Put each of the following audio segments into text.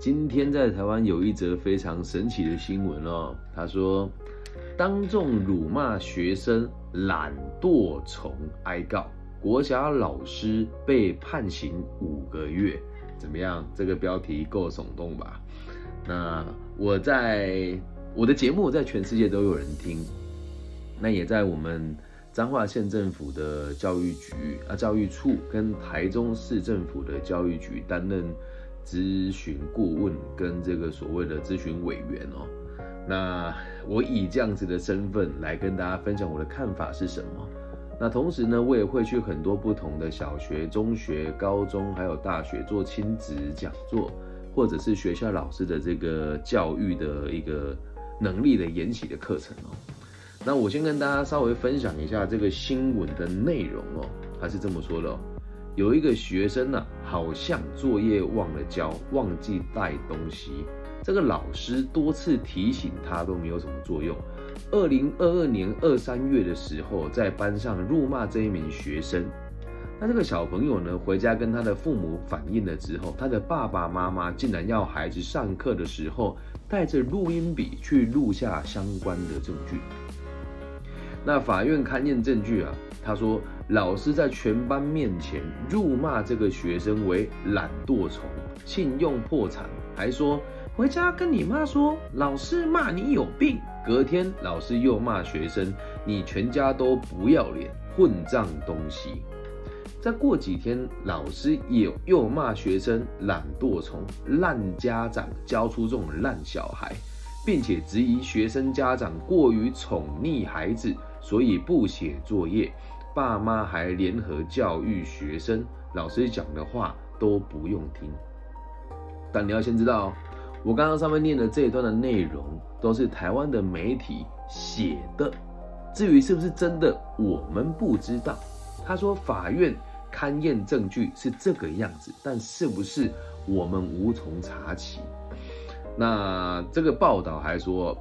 今天在台湾有一则非常神奇的新闻哦。他说，当众辱骂学生懒惰虫哀告，国小老师被判刑五个月。怎么样？这个标题够耸动吧？那我在我的节目在全世界都有人听，那也在我们彰化县政府的教育局啊教育处跟台中市政府的教育局担任。咨询顾问跟这个所谓的咨询委员哦，那我以这样子的身份来跟大家分享我的看法是什么？那同时呢，我也会去很多不同的小学、中学、高中还有大学做亲子讲座，或者是学校老师的这个教育的一个能力的研习的课程哦。那我先跟大家稍微分享一下这个新闻的内容哦，他是这么说的哦。有一个学生呢，好像作业忘了交，忘记带东西。这个老师多次提醒他都没有什么作用。二零二二年二三月的时候，在班上辱骂这一名学生。那这个小朋友呢，回家跟他的父母反映了之后，他的爸爸妈妈竟然要孩子上课的时候带着录音笔去录下相关的证据。那法院勘验证据啊。他说：“老师在全班面前辱骂这个学生为懒惰虫，信用破产，还说回家跟你妈说，老师骂你有病。隔天老师又骂学生，你全家都不要脸，混账东西。再过几天，老师也又骂学生懒惰虫、烂家长，教出这种烂小孩，并且质疑学生家长过于宠溺孩子。”所以不写作业，爸妈还联合教育学生，老师讲的话都不用听。但你要先知道，我刚刚上面念的这一段的内容都是台湾的媒体写的，至于是不是真的，我们不知道。他说法院勘验证据是这个样子，但是不是我们无从查起。那这个报道还说。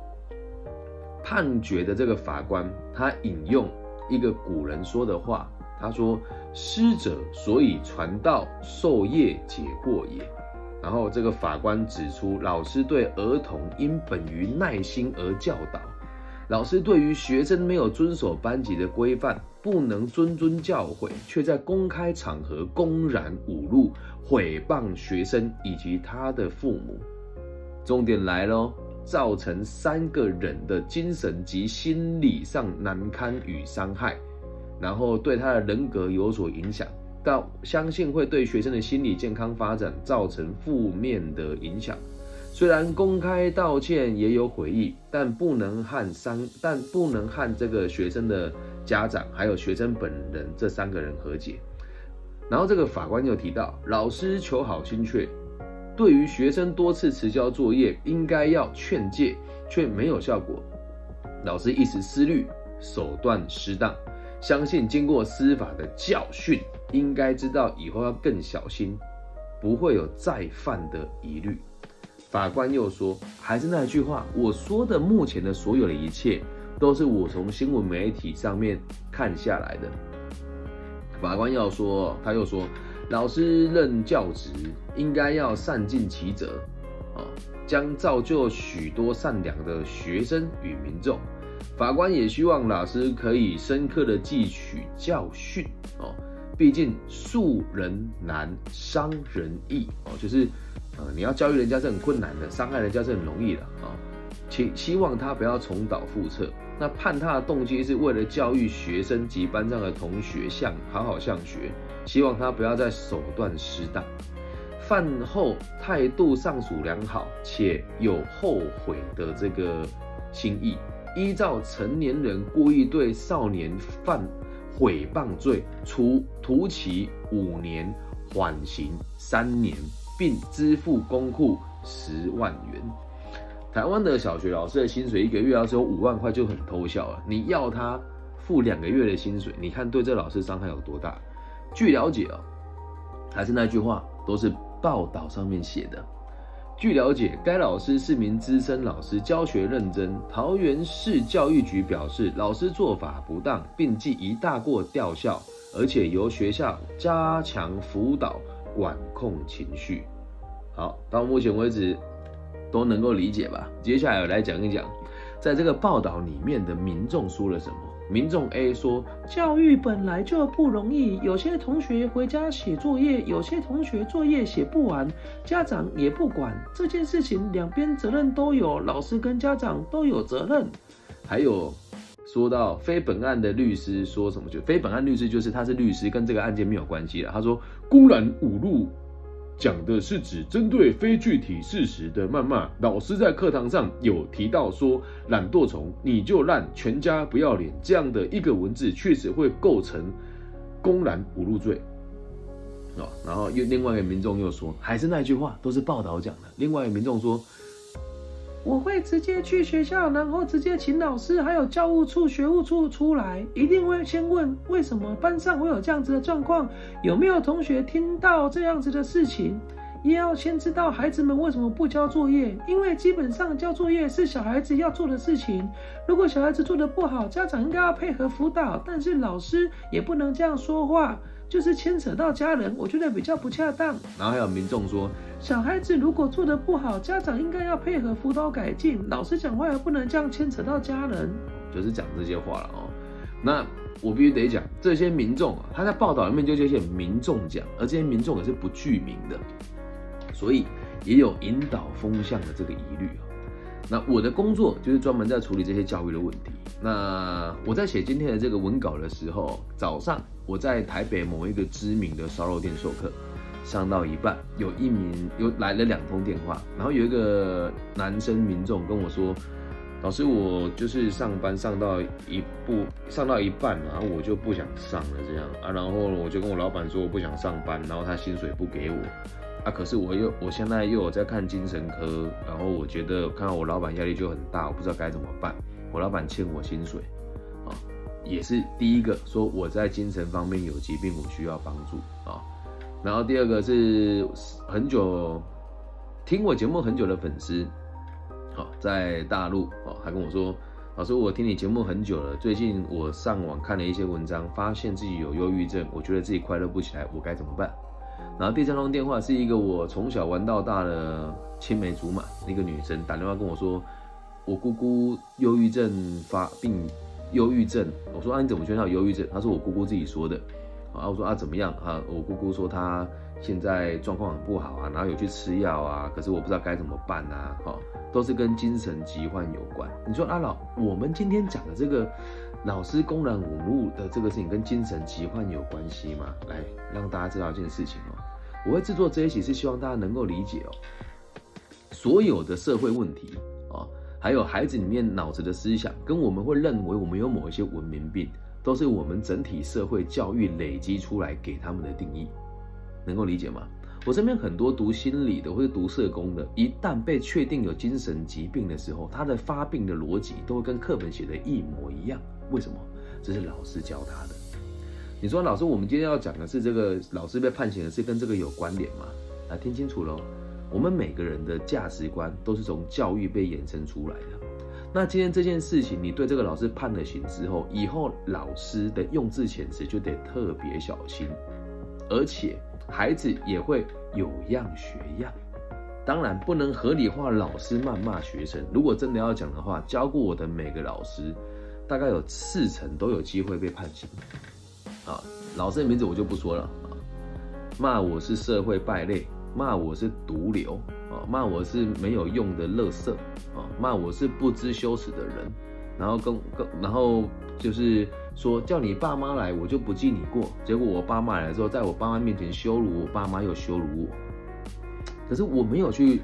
判决的这个法官，他引用一个古人说的话，他说：“师者，所以传道授业解惑也。”然后这个法官指出，老师对儿童因本于耐心而教导。老师对于学生没有遵守班级的规范，不能谆谆教诲，却在公开场合公然侮辱、毁谤学生以及他的父母。重点来喽！造成三个人的精神及心理上难堪与伤害，然后对他的人格有所影响，到相信会对学生的心理健康发展造成负面的影响。虽然公开道歉也有悔意，但不能和伤，但不能和这个学生的家长还有学生本人这三个人和解。然后这个法官又提到，老师求好心切。对于学生多次迟交作业，应该要劝诫，却没有效果。老师一时失虑，手段失当，相信经过司法的教训，应该知道以后要更小心，不会有再犯的疑虑。法官又说，还是那句话，我说的目前的所有的一切，都是我从新闻媒体上面看下来的。法官要说，他又说。老师任教职，应该要善尽其责，啊，将造就许多善良的学生与民众。法官也希望老师可以深刻的汲取教训，哦，毕竟恕人难，伤人易，哦，就是，呃，你要教育人家是很困难的，伤害人家是很容易的，啊，请希望他不要重蹈覆辙。那判他的动机是为了教育学生及班上的同学，向好好向学。希望他不要再手段失当，饭后态度尚属良好，且有后悔的这个心意。依照成年人故意对少年犯毁谤罪，处徒其五年，缓刑三年，并支付公库十万元。台湾的小学老师的薪水一个月要是有五万块就很偷笑了，你要他付两个月的薪水，你看对这老师伤害有多大？据了解哦，还是那句话，都是报道上面写的。据了解，该老师是名资深老师，教学认真。桃园市教育局表示，老师做法不当，并记一大过吊校，而且由学校加强辅导管控情绪。好，到目前为止都能够理解吧？接下来我来讲一讲，在这个报道里面的民众说了什么。民众 A 说：“教育本来就不容易，有些同学回家写作业，有些同学作业写不完，家长也不管这件事情，两边责任都有，老师跟家长都有责任。”还有说到非本案的律师说什么？就非本案律师就是他是律师，跟这个案件没有关系了。他说：“公然侮辱。”讲的是指针对非具体事实的谩骂。老师在课堂上有提到说“懒惰虫，你就烂，全家不要脸”这样的一个文字，确实会构成公然侮辱罪。啊，然后又另外一个民众又说，还是那句话，都是报道讲的。另外一个民众说。我会直接去学校，然后直接请老师还有教务处、学务处出来，一定会先问为什么班上会有这样子的状况，有没有同学听到这样子的事情，也要先知道孩子们为什么不交作业，因为基本上交作业是小孩子要做的事情，如果小孩子做的不好，家长应该要配合辅导，但是老师也不能这样说话。就是牵扯到家人，我觉得比较不恰当。然后还有民众说，小孩子如果做的不好，家长应该要配合辅导改进。老师讲话也不能这样牵扯到家人，就是讲这些话了哦。那我必须得讲，这些民众啊，他在报道里面就这些民众讲，而这些民众也是不具名的，所以也有引导风向的这个疑虑啊。那我的工作就是专门在处理这些教育的问题。那我在写今天的这个文稿的时候，早上我在台北某一个知名的烧肉店授课，上到一半，有一名有来了两通电话，然后有一个男生民众跟我说：“老师，我就是上班上到一步上到一半，然后我就不想上了这样啊，然后我就跟我老板说我不想上班，然后他薪水不给我。”啊！可是我又，我现在又有在看精神科，然后我觉得看到我老板压力就很大，我不知道该怎么办。我老板欠我薪水，啊，也是第一个说我在精神方面有疾病，我需要帮助啊。然后第二个是很久听我节目很久的粉丝，好，在大陆哦，还跟我说，老师，我听你节目很久了，最近我上网看了一些文章，发现自己有忧郁症，我觉得自己快乐不起来，我该怎么办？然后第三通电话是一个我从小玩到大的青梅竹马，一个女生打电话跟我说，我姑姑忧郁症发病，忧郁症。我说啊你怎么知道忧郁症？她说我姑姑自己说的。啊我说啊怎么样啊？我姑姑说她现在状况很不好啊，然后有去吃药啊，可是我不知道该怎么办啊。哈，都是跟精神疾患有关。你说阿老，我们今天讲的这个老师公然侮辱的这个事情跟精神疾患有关系吗？来让大家知道一件事情哦。我会制作这一期是希望大家能够理解哦，所有的社会问题啊，还有孩子里面脑子的思想，跟我们会认为我们有某一些文明病，都是我们整体社会教育累积出来给他们的定义，能够理解吗？我身边很多读心理的或者读社工的，一旦被确定有精神疾病的时候，他的发病的逻辑都会跟课本写的一模一样。为什么？这是老师教他的。你说老师，我们今天要讲的是这个老师被判刑的是，跟这个有关联吗？来听清楚喽，我们每个人的价值观都是从教育被衍生出来的。那今天这件事情，你对这个老师判了刑之后，以后老师的用字遣词就得特别小心，而且孩子也会有样学样。当然不能合理化老师谩骂学生。如果真的要讲的话，教过我的每个老师，大概有四成都有机会被判刑。啊，老师的名字我就不说了啊，骂我是社会败类，骂我是毒瘤啊，骂我是没有用的垃圾啊，骂我是不知羞耻的人，然后跟跟然后就是说叫你爸妈来，我就不记你过。结果我爸妈来之后，在我爸妈面前羞辱我爸妈，又羞辱我。可是我没有去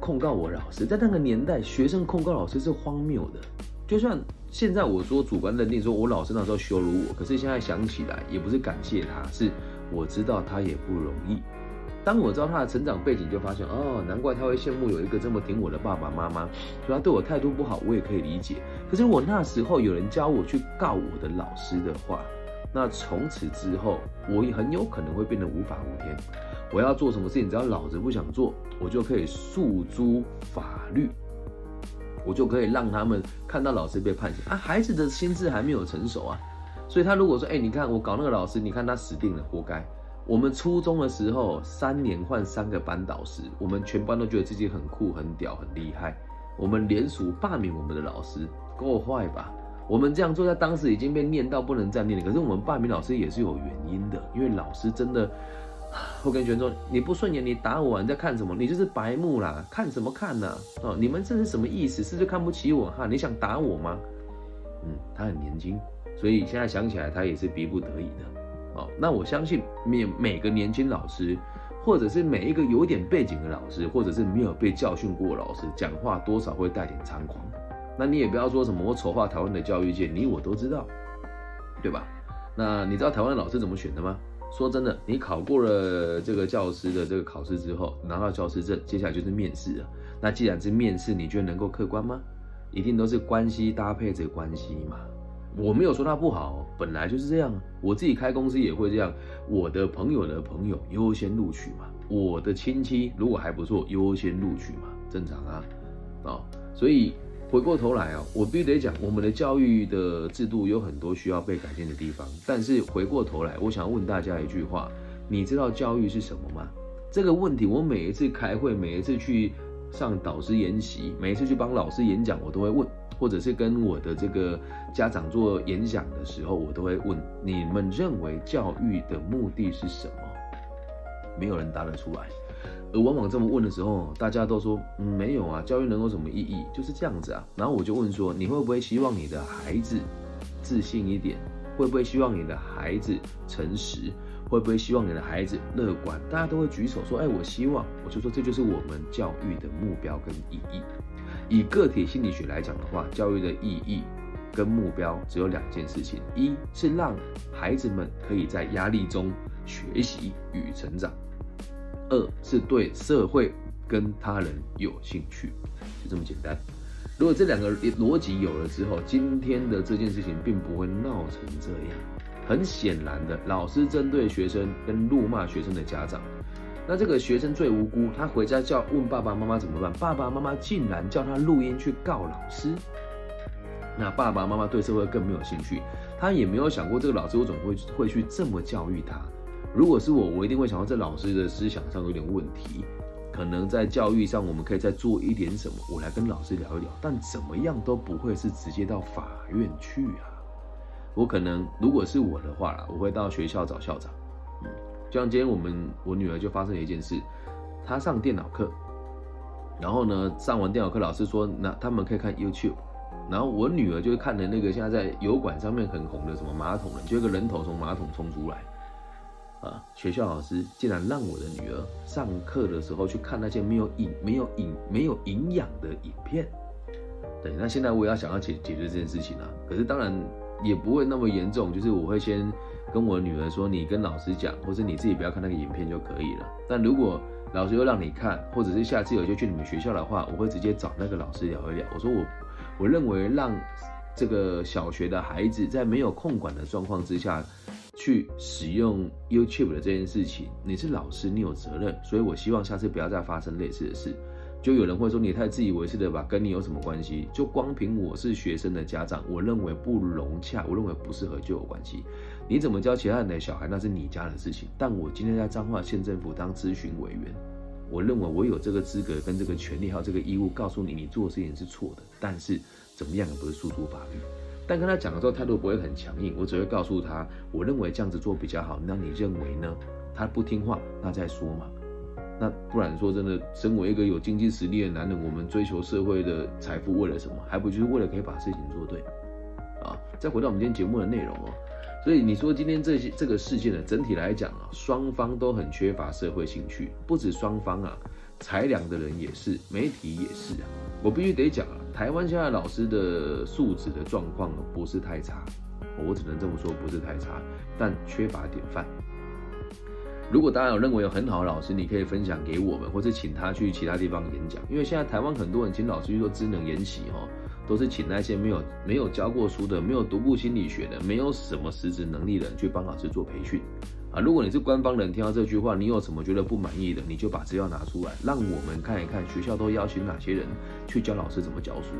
控告我老师，在那个年代，学生控告老师是荒谬的，就算。现在我说主观认定，说我老师那时候羞辱我，可是现在想起来，也不是感谢他，是我知道他也不容易。当我知道他的成长背景，就发现哦，难怪他会羡慕有一个这么挺我的爸爸妈妈。所以他对我态度不好，我也可以理解。可是我那时候有人教我去告我的老师的话，那从此之后，我也很有可能会变得无法无天。我要做什么事情，只要老子不想做，我就可以诉诸法律。我就可以让他们看到老师被判刑啊，孩子的心智还没有成熟啊，所以他如果说，哎，你看我搞那个老师，你看他死定了，活该。我们初中的时候，三年换三个班导师，我们全班都觉得自己很酷、很屌、很厉害。我们联署罢免我们的老师，够坏吧？我们这样做在当时已经被念到不能再念了。可是我们罢免老师也是有原因的，因为老师真的会跟学生说：“你不顺眼，你打我，你在看什么？你就是白目啦，看什么看呢？哦，你们这是什么意思？是不是看不起我哈？你想打我吗？”嗯，他很年轻，所以现在想起来，他也是逼不得已的。那我相信每每个年轻老师，或者是每一个有点背景的老师，或者是没有被教训过的老师，讲话多少会带点猖狂。那你也不要说什么我丑化台湾的教育界，你我都知道，对吧？那你知道台湾老师怎么选的吗？说真的，你考过了这个教师的这个考试之后，拿到教师证，接下来就是面试了。那既然是面试，你觉得能够客观吗？一定都是关系搭配着关系嘛。我没有说他不好，本来就是这样。我自己开公司也会这样，我的朋友的朋友优先录取嘛，我的亲戚如果还不错，优先录取嘛，正常啊，啊，所以回过头来啊，我必须得讲，我们的教育的制度有很多需要被改进的地方。但是回过头来，我想问大家一句话：你知道教育是什么吗？这个问题，我每一次开会，每一次去上导师研习，每一次去帮老师演讲，我都会问。或者是跟我的这个家长做演讲的时候，我都会问你们认为教育的目的是什么？没有人答得出来。而往往这么问的时候，大家都说嗯没有啊，教育能有什么意义？就是这样子啊。然后我就问说，你会不会希望你的孩子自信一点？会不会希望你的孩子诚实？会不会希望你的孩子乐观？大家都会举手说，哎，我希望。我就说这就是我们教育的目标跟意义。以个体心理学来讲的话，教育的意义跟目标只有两件事情：一是让孩子们可以在压力中学习与成长；二是对社会跟他人有兴趣，就这么简单。如果这两个逻辑有了之后，今天的这件事情并不会闹成这样。很显然的，老师针对学生跟怒骂学生的家长。那这个学生最无辜，他回家叫问爸爸妈妈怎么办？爸爸妈妈竟然叫他录音去告老师。那爸爸妈妈对社会更没有兴趣，他也没有想过这个老师为什么会会去这么教育他。如果是我，我一定会想到这老师的思想上有点问题，可能在教育上我们可以再做一点什么。我来跟老师聊一聊，但怎么样都不会是直接到法院去啊。我可能如果是我的话啦，我会到学校找校长，嗯。就像今天我们我女儿就发生了一件事，她上电脑课，然后呢上完电脑课，老师说那他们可以看 YouTube，然后我女儿就看的那个现在在油管上面很红的什么马桶人，就一个人头从马桶冲出来，啊，学校老师竟然让我的女儿上课的时候去看那些没有影没有影没有营养的影片，对，那现在我也要想要解解决这件事情啊，可是当然也不会那么严重，就是我会先。跟我女儿说，你跟老师讲，或者你自己不要看那个影片就可以了。但如果老师又让你看，或者是下次有就去你们学校的话，我会直接找那个老师聊一聊。我说我，我认为让这个小学的孩子在没有控管的状况之下，去使用 YouTube 的这件事情，你是老师，你有责任。所以我希望下次不要再发生类似的事。就有人会说你太自以为是了吧，跟你有什么关系？就光凭我是学生的家长，我认为不融洽，我认为不适合就有关系。你怎么教其他人的小孩，那是你家的事情。但我今天在彰化县政府当咨询委员，我认为我有这个资格跟这个权利还有这个义务，告诉你你做的事情是错的。但是怎么样也不是诉诸法律。但跟他讲的时候态度不会很强硬，我只会告诉他，我认为这样子做比较好。那你认为呢？他不听话，那再说嘛。那不然说真的，身为一个有经济实力的男人，我们追求社会的财富为了什么？还不就是为了可以把事情做对？啊，再回到我们今天节目的内容哦。所以你说今天这些这个事件呢，整体来讲啊，双方都很缺乏社会兴趣，不止双方啊，裁量的人也是，媒体也是啊。我必须得讲啊，台湾现在老师的素质的状况不是太差，我只能这么说，不是太差，但缺乏典范。如果大家有认为有很好的老师，你可以分享给我们，或者请他去其他地方演讲。因为现在台湾很多人请老师去做智能研习，哈，都是请那些没有没有教过书的、没有读过心理学的、没有什么实质能力的人去帮老师做培训。啊，如果你是官方人，听到这句话，你有什么觉得不满意的，你就把资料拿出来，让我们看一看学校都邀请哪些人去教老师怎么教书。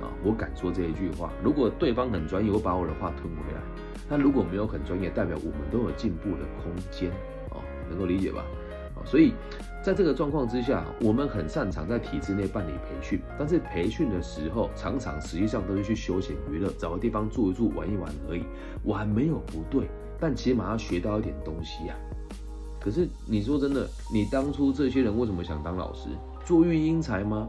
啊，我敢说这一句话，如果对方很专业，我把我的话吞回来；那如果没有很专业，代表我们都有进步的空间。哦能够理解吧？所以在这个状况之下，我们很擅长在体制内办理培训，但是培训的时候常常实际上都是去休闲娱乐，找个地方住一住、玩一玩而已。玩没有不对，但起码要学到一点东西呀。可是你说真的，你当初这些人为什么想当老师？做育英才吗？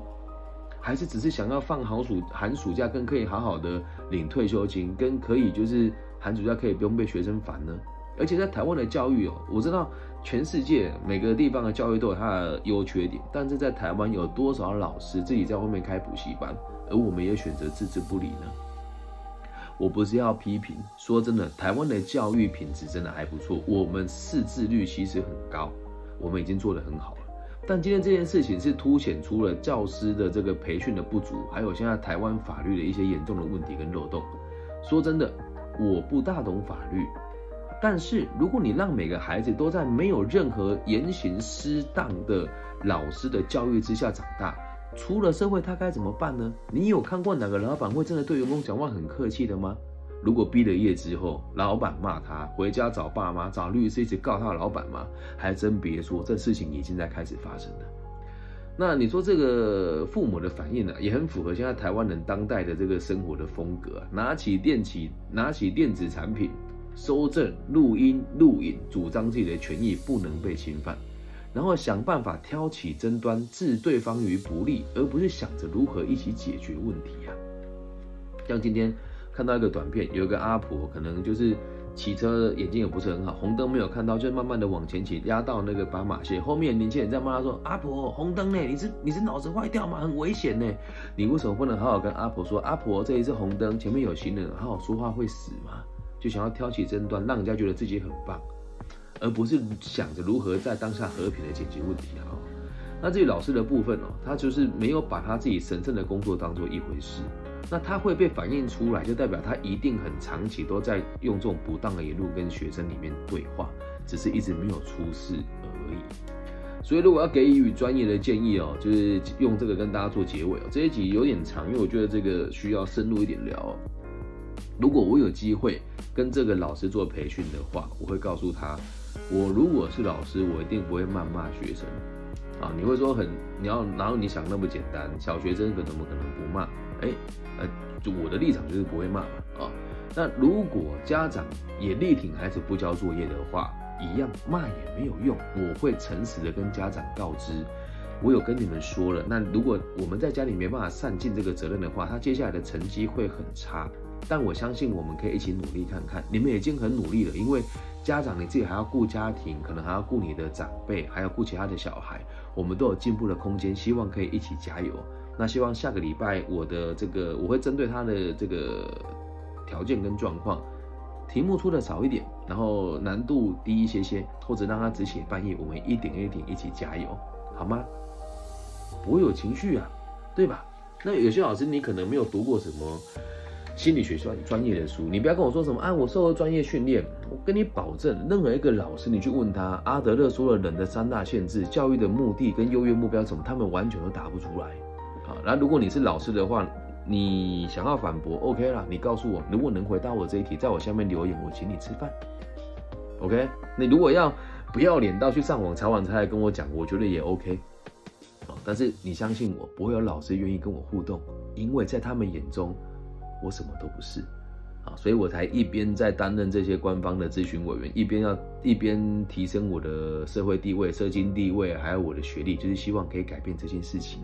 还是只是想要放好暑寒暑假，跟可以好好的领退休金，跟可以就是寒暑假可以不用被学生烦呢？而且在台湾的教育哦，我知道。全世界每个地方的教育都有它的优缺点，但是在台湾有多少老师自己在外面开补习班，而我们也选择置之不理呢？我不是要批评，说真的，台湾的教育品质真的还不错，我们识字率其实很高，我们已经做得很好了。但今天这件事情是凸显出了教师的这个培训的不足，还有现在台湾法律的一些严重的问题跟漏洞。说真的，我不大懂法律。但是，如果你让每个孩子都在没有任何言行失当的老师的教育之下长大，出了社会他该怎么办呢？你有看过哪个老板会真的对员工讲话很客气的吗？如果毕了业之后，老板骂他，回家找爸妈、找律师一起告他老板吗？还真别说，这事情已经在开始发生了。那你说这个父母的反应呢，也很符合现在台湾人当代的这个生活的风格，拿起电器，拿起电子产品。收证、录音、录影，主张自己的权益不能被侵犯，然后想办法挑起争端，置对方于不利，而不是想着如何一起解决问题呀。像今天看到一个短片，有一个阿婆，可能就是骑车眼睛也不是很好，红灯没有看到，就慢慢的往前骑，压到那个斑马线，后面年轻人在骂他说：“阿婆，红灯呢？你是你是脑子坏掉吗？很危险呢！你为什么不能好好跟阿婆说？阿婆，这一次红灯，前面有行人，好好说话会死吗？”就想要挑起争端，让人家觉得自己很棒，而不是想着如何在当下和平的解决问题啊。那至于老师的部分哦，他就是没有把他自己神圣的工作当做一回事。那他会被反映出来，就代表他一定很长期都在用这种不当的言论跟学生里面对话，只是一直没有出事而已。所以如果要给予专业的建议哦，就是用这个跟大家做结尾哦。这一集有点长，因为我觉得这个需要深入一点聊。如果我有机会跟这个老师做培训的话，我会告诉他，我如果是老师，我一定不会谩骂学生。啊，你会说很，你要哪有你想那么简单？小学生可怎么可能不骂？哎，呃，就我的立场就是不会骂嘛。啊，那如果家长也力挺孩子不交作业的话，一样骂也没有用。我会诚实的跟家长告知，我有跟你们说了。那如果我们在家里没办法善尽这个责任的话，他接下来的成绩会很差。但我相信我们可以一起努力看看，你们已经很努力了，因为家长你自己还要顾家庭，可能还要顾你的长辈，还要顾其他的小孩，我们都有进步的空间，希望可以一起加油。那希望下个礼拜我的这个我会针对他的这个条件跟状况，题目出的少一点，然后难度低一些些，或者让他只写半页，我们一点一点一起加油，好吗？不会有情绪啊，对吧？那有些老师你可能没有读过什么。心理学专专业的书，你不要跟我说什么啊！我受了专业训练，我跟你保证，任何一个老师，你去问他，阿德勒说了人的三大限制，教育的目的跟优越目标什么，他们完全都答不出来。好，那如果你是老师的话，你想要反驳，OK 了，你告诉我，如果能回答我这一题，在我下面留言，我请你吃饭。OK，你如果要不要脸到去上网查网才来跟我讲，我觉得也 OK。好，但是你相信我，不会有老师愿意跟我互动，因为在他们眼中。我什么都不是，啊，所以我才一边在担任这些官方的咨询委员，一边要一边提升我的社会地位、社经地位，还有我的学历，就是希望可以改变这件事情，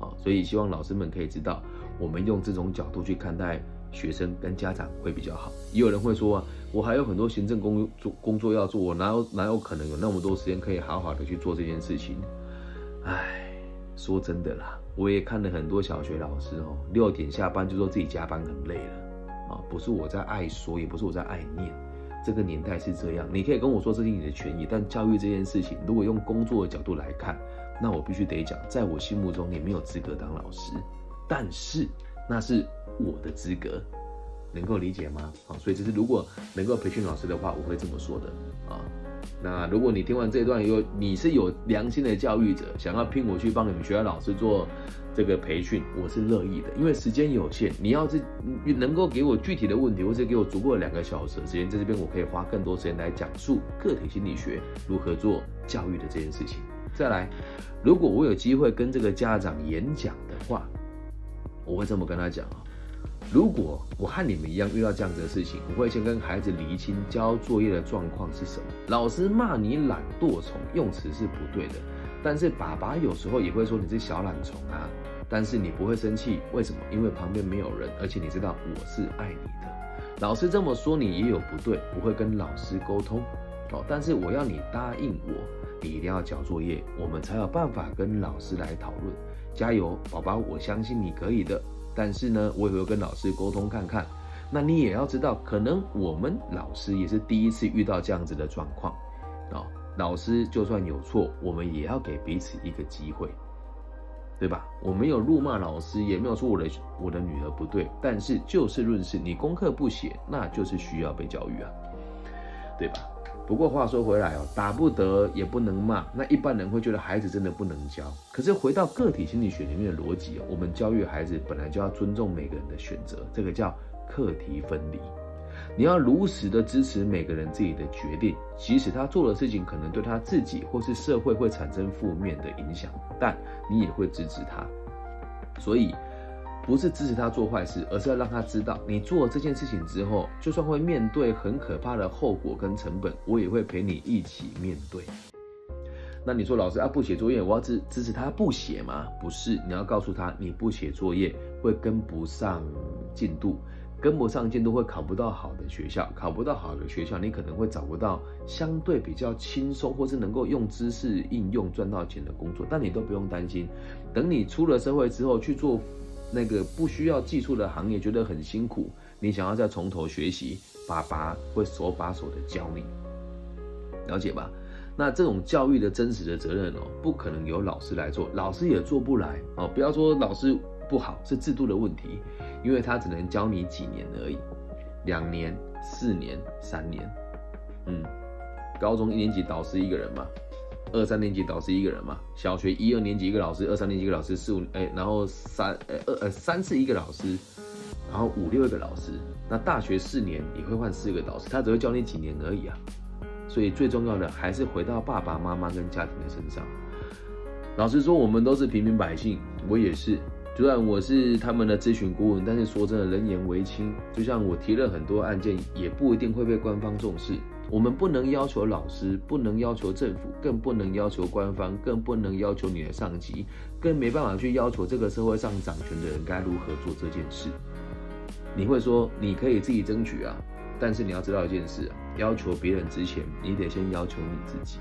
啊，所以希望老师们可以知道，我们用这种角度去看待学生跟家长会比较好。也有人会说啊，我还有很多行政工作工作要做，我哪有哪有可能有那么多时间可以好好的去做这件事情？唉，说真的啦。我也看了很多小学老师哦，六点下班就说自己加班很累了啊，不是我在爱说，也不是我在爱念，这个年代是这样。你可以跟我说这是你的权益，但教育这件事情，如果用工作的角度来看，那我必须得讲，在我心目中你没有资格当老师，但是那是我的资格能够理解吗？好，所以这是如果能够培训老师的话，我会这么说的啊。那如果你听完这一段以后，你是有良心的教育者，想要聘我去帮你们学校老师做这个培训，我是乐意的，因为时间有限。你要是能够给我具体的问题，或者给我足够的两个小时的时间，在这边我可以花更多时间来讲述个体心理学如何做教育的这件事情。再来，如果我有机会跟这个家长演讲的话，我会这么跟他讲啊。如果我和你们一样遇到这样子的事情，我会先跟孩子厘清交作业的状况是什么。老师骂你懒惰虫，用词是不对的，但是爸爸有时候也会说你是小懒虫啊。但是你不会生气，为什么？因为旁边没有人，而且你知道我是爱你的。老师这么说你也有不对，不会跟老师沟通哦。但是我要你答应我，你一定要交作业，我们才有办法跟老师来讨论。加油，宝宝，我相信你可以的。但是呢，我也会跟老师沟通看看。那你也要知道，可能我们老师也是第一次遇到这样子的状况啊。老师就算有错，我们也要给彼此一个机会，对吧？我没有辱骂老师，也没有说我的我的女儿不对。但是就事论事，你功课不写，那就是需要被教育啊，对吧？不过话说回来哦，打不得也不能骂，那一般人会觉得孩子真的不能教。可是回到个体心理学里面的逻辑哦，我们教育孩子本来就要尊重每个人的选择，这个叫课题分离。你要如实的支持每个人自己的决定，即使他做的事情可能对他自己或是社会会产生负面的影响，但你也会支持他。所以。不是支持他做坏事，而是要让他知道，你做这件事情之后，就算会面对很可怕的后果跟成本，我也会陪你一起面对。那你说老师啊，不写作业，我要支支持他不写吗？不是，你要告诉他，你不写作业会跟不上进度，跟不上进度会考不到好的学校，考不到好的学校，你可能会找不到相对比较轻松或是能够用知识应用赚到钱的工作。但你都不用担心，等你出了社会之后去做。那个不需要技术的行业觉得很辛苦，你想要再从头学习，爸爸会手把手的教你，了解吧？那这种教育的真实的责任哦，不可能由老师来做，老师也做不来哦。不要说老师不好，是制度的问题，因为他只能教你几年而已，两年、四年、三年，嗯，高中一年级导师一个人嘛。二三年级导师一个人嘛，小学一二年级一个老师，二三年级一个老师，四五哎，然后三呃二呃三次一个老师，然后五六个老师，那大学四年也会换四个导师，他只会教你几年而已啊。所以最重要的还是回到爸爸妈妈跟家庭的身上。老实说，我们都是平民百姓，我也是，虽然我是他们的咨询顾问，但是说真的，人言为轻，就像我提了很多案件，也不一定会被官方重视。我们不能要求老师，不能要求政府，更不能要求官方，更不能要求你的上级，更没办法去要求这个社会上掌权的人该如何做这件事。你会说你可以自己争取啊，但是你要知道一件事，要求别人之前，你得先要求你自己。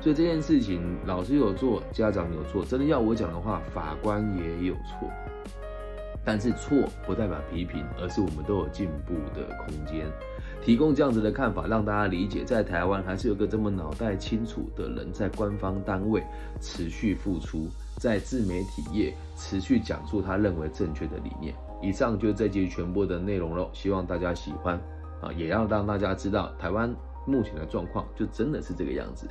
所以这件事情，老师有做，家长有错，真的要我讲的话，法官也有错。但是错不代表批评，而是我们都有进步的空间。提供这样子的看法，让大家理解，在台湾还是有个这么脑袋清楚的人，在官方单位持续付出，在自媒体业持续讲述他认为正确的理念。以上就是这集全部的内容喽，希望大家喜欢啊，也要让大家知道台湾目前的状况就真的是这个样子。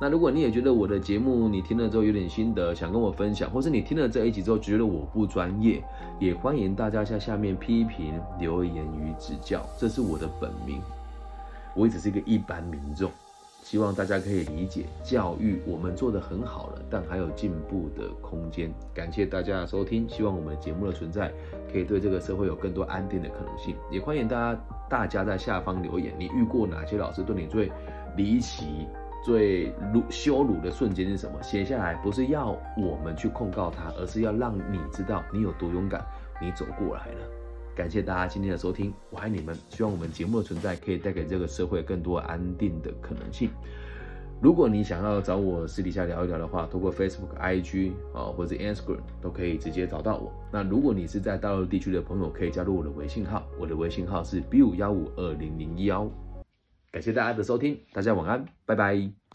那如果你也觉得我的节目你听了之后有点心得，想跟我分享，或是你听了这一集之后觉得我不专业，也欢迎大家在下面批评留言与指教，这是我的本名，我也只是一个一般民众，希望大家可以理解，教育我们做得很好了，但还有进步的空间。感谢大家的收听，希望我们节目的存在可以对这个社会有更多安定的可能性，也欢迎大家大家在下方留言，你遇过哪些老师对你最离奇？最辱羞辱的瞬间是什么？写下来不是要我们去控告他，而是要让你知道你有多勇敢，你走过来了。感谢大家今天的收听，我爱你们。希望我们节目的存在可以带给这个社会更多安定的可能性。如果你想要找我私底下聊一聊的话，通过 Facebook、IG 啊或者 Instagram 都可以直接找到我。那如果你是在大陆地区的朋友，可以加入我的微信号，我的微信号是 B 五幺五二零零幺。感谢大家的收听，大家晚安，拜拜。